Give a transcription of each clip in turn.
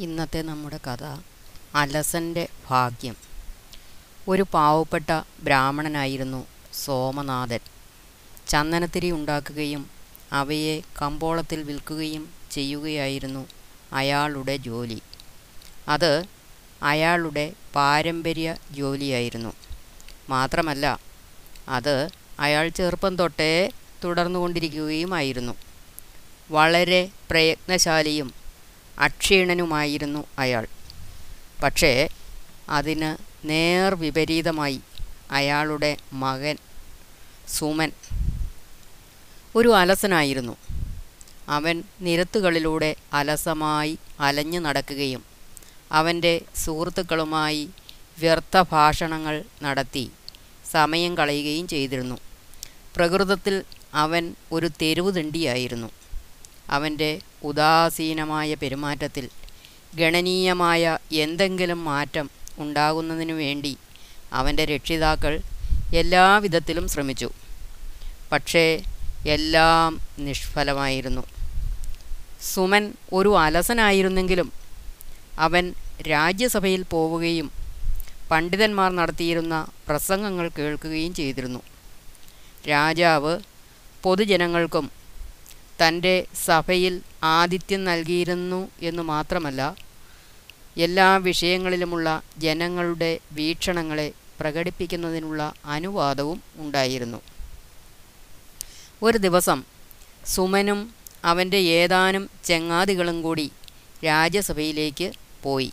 ഇന്നത്തെ നമ്മുടെ കഥ. അലസന്റെ ഭാഗ്യം. ഒരു പാവപ്പെട്ട ബ്രാഹ്മണനായിരുന്നു സോമനാഥൻ. ചന്ദനത്തിരി ഉണ്ടാക്കുകയും അവയെ കമ്പോളത്തിൽ വിൽക്കുകയും ചെയ്യുകയായിരുന്നു അയാളുടെ ജോലി. അത് അയാളുടെ പാരമ്പര്യ ജോലിയായിരുന്നു. മാത്രമല്ല അത് അയാൾ ചെറുപ്പം തൊട്ടേ തുടർന്നുകൊണ്ടിരിക്കുകയുമായിരുന്നു. വളരെ പ്രയത്നശാലിയും അക്ഷീണനുമായിരുന്നു അയാൾ. പക്ഷേ അതിന് നേർ വിപരീതമായി അയാളുടെ മകൻ സുമൻ ഒരു അലസനായിരുന്നു. അവൻ നിരത്തുകളിലൂടെ അലസമായി അലഞ്ഞു നടക്കുകയും അവന്റെ സുഹൃത്തുക്കളുമായി വ്യർത്ഥ ഭാഷണങ്ങൾ നടത്തി സമയം കളയുകയും ചെയ്തിരുന്നു. പ്രകൃതത്തിൽ അവൻ ഒരു തെരുവ് തിണ്ടിയായിരുന്നു അവന്റെ ഉദാസീനമായ പെരുമാറ്റത്തിൽ ഗണനീയമായ എന്തെങ്കിലും മാറ്റം ഉണ്ടാകുന്നതിനു വേണ്ടി അവന്റെ രക്ഷിതാക്കൾ എല്ലാവിധത്തിലും ശ്രമിച്ചു. പക്ഷേ എല്ലാം നിഷ്ഫലമായിരുന്നു. സുമൻ ഒരു അലസനായിരുന്നെങ്കിലും അവൻ രാജ്യസഭയിൽ പോവുകയും പണ്ഡിതന്മാർ നടത്തിയിരുന്ന പ്രസംഗങ്ങൾ കേൾക്കുകയും ചെയ്തിരുന്നു. രാജാവ് പൊതുജനങ്ങൾക്കും തന്റെ സഭയിൽ ആതിഥ്യം നൽകിയിരുന്നു എന്ന് മാത്രമല്ല എല്ലാ വിഷയങ്ങളിലുമുള്ള ജനങ്ങളുടെ വീക്ഷണങ്ങളെ പ്രകടിപ്പിക്കുന്നതിനുള്ള അനുവാദവും ഉണ്ടായിരുന്നു. ഒരു ദിവസം സുമനും അവന്റെ ഏതാനും ചെങ്ങാതികളും കൂടി രാജ്യസഭയിലേക്ക് പോയി.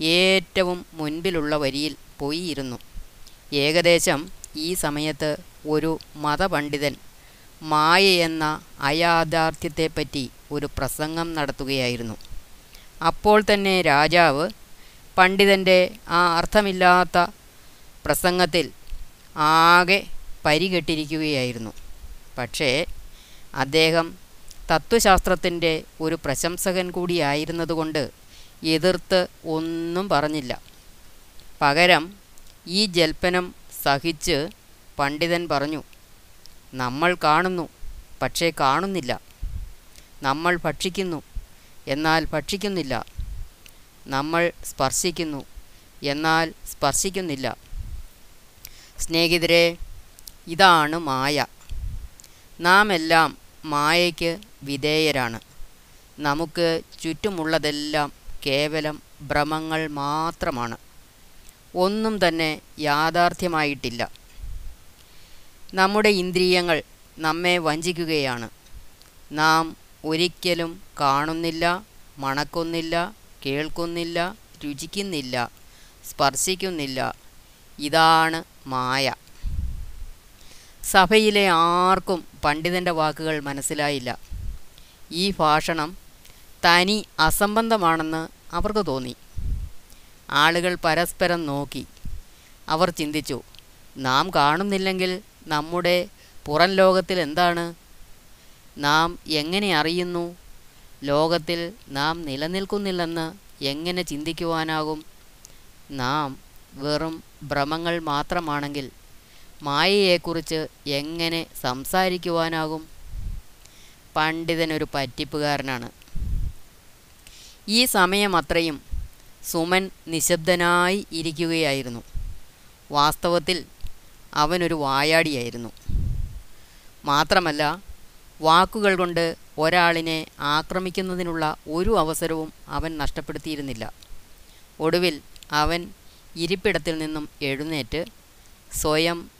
ഏറ്റവും മുൻപിലുള്ള വരിയിൽ പോയി ഇരുന്നു ഏകദേശം ഈ സമയത്ത് ഒരു മതപണ്ഡിതൻ മായ എന്ന അയാഥാർത്ഥ്യത്തെപ്പറ്റി ഒരു പ്രസംഗം നടത്തുകയായിരുന്നു. അപ്പോൾ തന്നെ രാജാവ് പണ്ഡിതന്റെ ആ അർത്ഥമില്ലാത്ത പ്രസംഗത്തിൽ ആകെ പരികെട്ടിരിക്കുകയായിരുന്നു. പക്ഷേ അദ്ദേഹം തത്വശാസ്ത്രത്തിന്റെ ഒരു പ്രശംസകൻ കൂടിയായിരുന്നതുകൊണ്ട് എതിർത്ത് ഒന്നും പറഞ്ഞില്ല. പകരം ഈ ജൽപ്പനം സഹിച്ച് പണ്ഡിതൻ പറഞ്ഞു നമ്മൾ കാണുന്നു പക്ഷേ കാണുന്നില്ല. നമ്മൾ ഭക്ഷിക്കുന്നു എന്നാൽ ഭക്ഷിക്കുന്നില്ല. നമ്മൾ സ്പർശിക്കുന്നു എന്നാൽ സ്പർശിക്കുന്നില്ല. സ്നേഹിതരെ ഇതാണ് മായ. നാം എല്ലാം മായയ്ക്ക് വിധേയരാണ്. നമുക്ക് ചുറ്റുമുള്ളതെല്ലാം കേവലം ഭ്രമങ്ങൾ മാത്രമാണ്. ഒന്നും തന്നെ യാഥാർത്ഥ്യമായിട്ടില്ല. നമ്മുടെ ഇന്ദ്രിയങ്ങൾ നമ്മെ വഞ്ചിക്കുകയാണ്. നാം ഒരിക്കലും കാണുന്നില്ല മണക്കുന്നില്ല കേൾക്കുന്നില്ല രുചിക്കുന്നില്ല സ്പർശിക്കുന്നില്ല. ഇതാണ് മായ. സഭയിലെ ആർക്കും പണ്ഡിതന്റെ വാക്കുകൾ മനസ്സിലായില്ല. ഈ ഭാഷണം തനി അസംബന്ധമാണെന്ന് അവർക്ക് തോന്നി. ആളുകൾ പരസ്പരം നോക്കി. അവർ ചിന്തിച്ചു നാം കാണുന്നില്ലെങ്കിൽ നമ്മുടെ പുറം ലോകത്തിൽ എന്താണ്? നാം എങ്ങനെ അറിയുന്നു? ലോകത്തിൽ നാം നിലനിൽക്കുന്നില്ലെന്ന് എങ്ങനെ ചിന്തിക്കുവാനാകും? നാം വെറും ഭ്രമങ്ങൾ മാത്രമാണെങ്കിൽ മായയെക്കുറിച്ച് എങ്ങനെ സംസാരിക്കുവാനാകും? പണ്ഡിതനൊരു പറ്റിപ്പുകാരനാണ്. ഈ സമയം അത്രയും സുമൻ നിശബ്ദനായി ഇരിക്കുകയായിരുന്നു. വാസ്തവത്തിൽ അവനൊരു വായാടിയായിരുന്നു. മാത്രമല്ല വാക്കുകൾ കൊണ്ട് ഒരാളിനെ ആക്രമിക്കുന്നതിനുള്ള ഒരു അവസരവും അവൻ നഷ്ടപ്പെടുത്തിയിരുന്നില്ല. ഒടുവിൽ അവൻ ഇരിപ്പിടത്തിൽ നിന്നും എഴുന്നേറ്റ് സ്വയം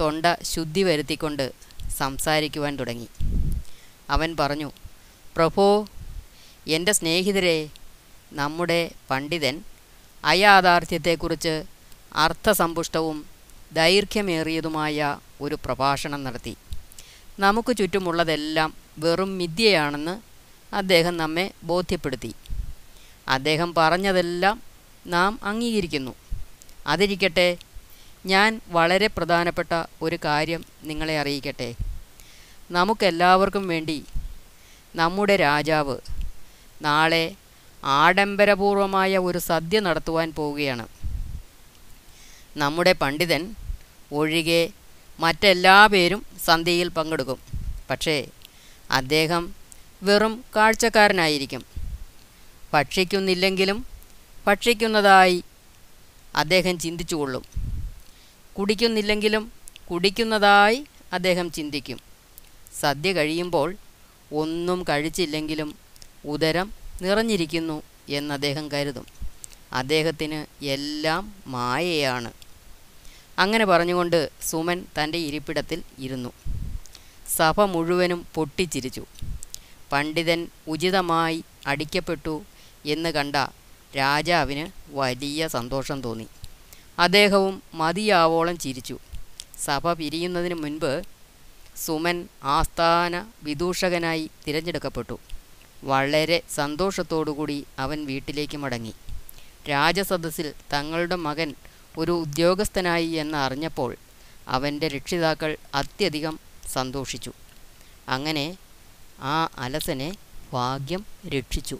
തൊണ്ട ശുദ്ധി വരുത്തിക്കൊണ്ട് സംസാരിക്കുവാൻ തുടങ്ങി. അവൻ പറഞ്ഞു പ്രഭോ എന്റെ സ്നേഹിതരെ നമ്മുടെ പണ്ഡിതൻ അയാഥാർത്ഥ്യത്തെക്കുറിച്ച് അർത്ഥസമ്പുഷ്ടവും ദൈർഘ്യമേറിയതുമായ ഒരു പ്രഭാഷണം നടത്തി. നമുക്ക് ചുറ്റുമുള്ളതെല്ലാം വെറും മിഥ്യയാണെന്ന് അദ്ദേഹം നമ്മെ ബോധ്യപ്പെടുത്തി. അദ്ദേഹം പറഞ്ഞതെല്ലാം നാം അംഗീകരിക്കുന്നു. അതിരിക്കട്ടെ ഞാൻ വളരെ പ്രധാനപ്പെട്ട ഒരു കാര്യം നിങ്ങളെ അറിയിക്കട്ടെ. നമുക്കെല്ലാവർക്കും വേണ്ടി നമ്മുടെ രാജാവ് നാളെ ആഡംബരപൂർവമായ ഒരു സദ്യ നടത്തുവാൻ പോവുകയാണ്. നമ്മുടെ പണ്ഡിതൻ ഒഴികെ മറ്റെല്ലാ പേരും സന്ധ്യയിൽ പങ്കെടുക്കും. പക്ഷേ അദ്ദേഹം വെറും കാഴ്ചക്കാരനായിരിക്കും. ഭക്ഷിക്കുന്നില്ലെങ്കിലും ഭക്ഷിക്കുന്നതായി അദ്ദേഹം ചിന്തിച്ചുകൊള്ളും. കുടിക്കുന്നില്ലെങ്കിലും കുടിക്കുന്നതായി അദ്ദേഹം ചിന്തിക്കും. സദ്യ കഴിയുമ്പോൾ ഒന്നും കഴിച്ചില്ലെങ്കിലും ഉദരം നിറഞ്ഞിരിക്കുന്നു എന്ന് അദ്ദേഹം കരുതും. അദ്ദേഹത്തിന് എല്ലാം മായയാണ്. അങ്ങനെ പറഞ്ഞുകൊണ്ട് സുമൻ തന്റെ ഇരിപ്പിടത്തിൽ ഇരുന്നു. സഭ മുഴുവനും പൊട്ടിച്ചിരിച്ചു. പണ്ഡിതൻ ഉചിതമായി അടിക്കപ്പെട്ടു എന്ന് കണ്ട രാജാവിന് വലിയ സന്തോഷം തോന്നി. അദ്ദേഹവും മതിയാവോളം ചിരിച്ചു. സഭ പിരിയുന്നതിന് മുൻപ് സുമൻ ആസ്ഥാന വിദൂഷകനായി തിരഞ്ഞെടുക്കപ്പെട്ടു. വളരെ സന്തോഷത്തോടുകൂടി അവൻ വീട്ടിലേക്ക് മടങ്ങി. രാജസദസ്സിൽ തങ്ങളുടെ മകൻ ഒരു ഉദ്യോഗസ്ഥനായി എന്ന് അറിഞ്ഞപ്പോൾ അവന്റെ രക്ഷിതാക്കൾ അത്യധികം സന്തോഷിച്ചു. അങ്ങനെ ആ അലസനെ ഭാഗ്യം രക്ഷിച്ചു.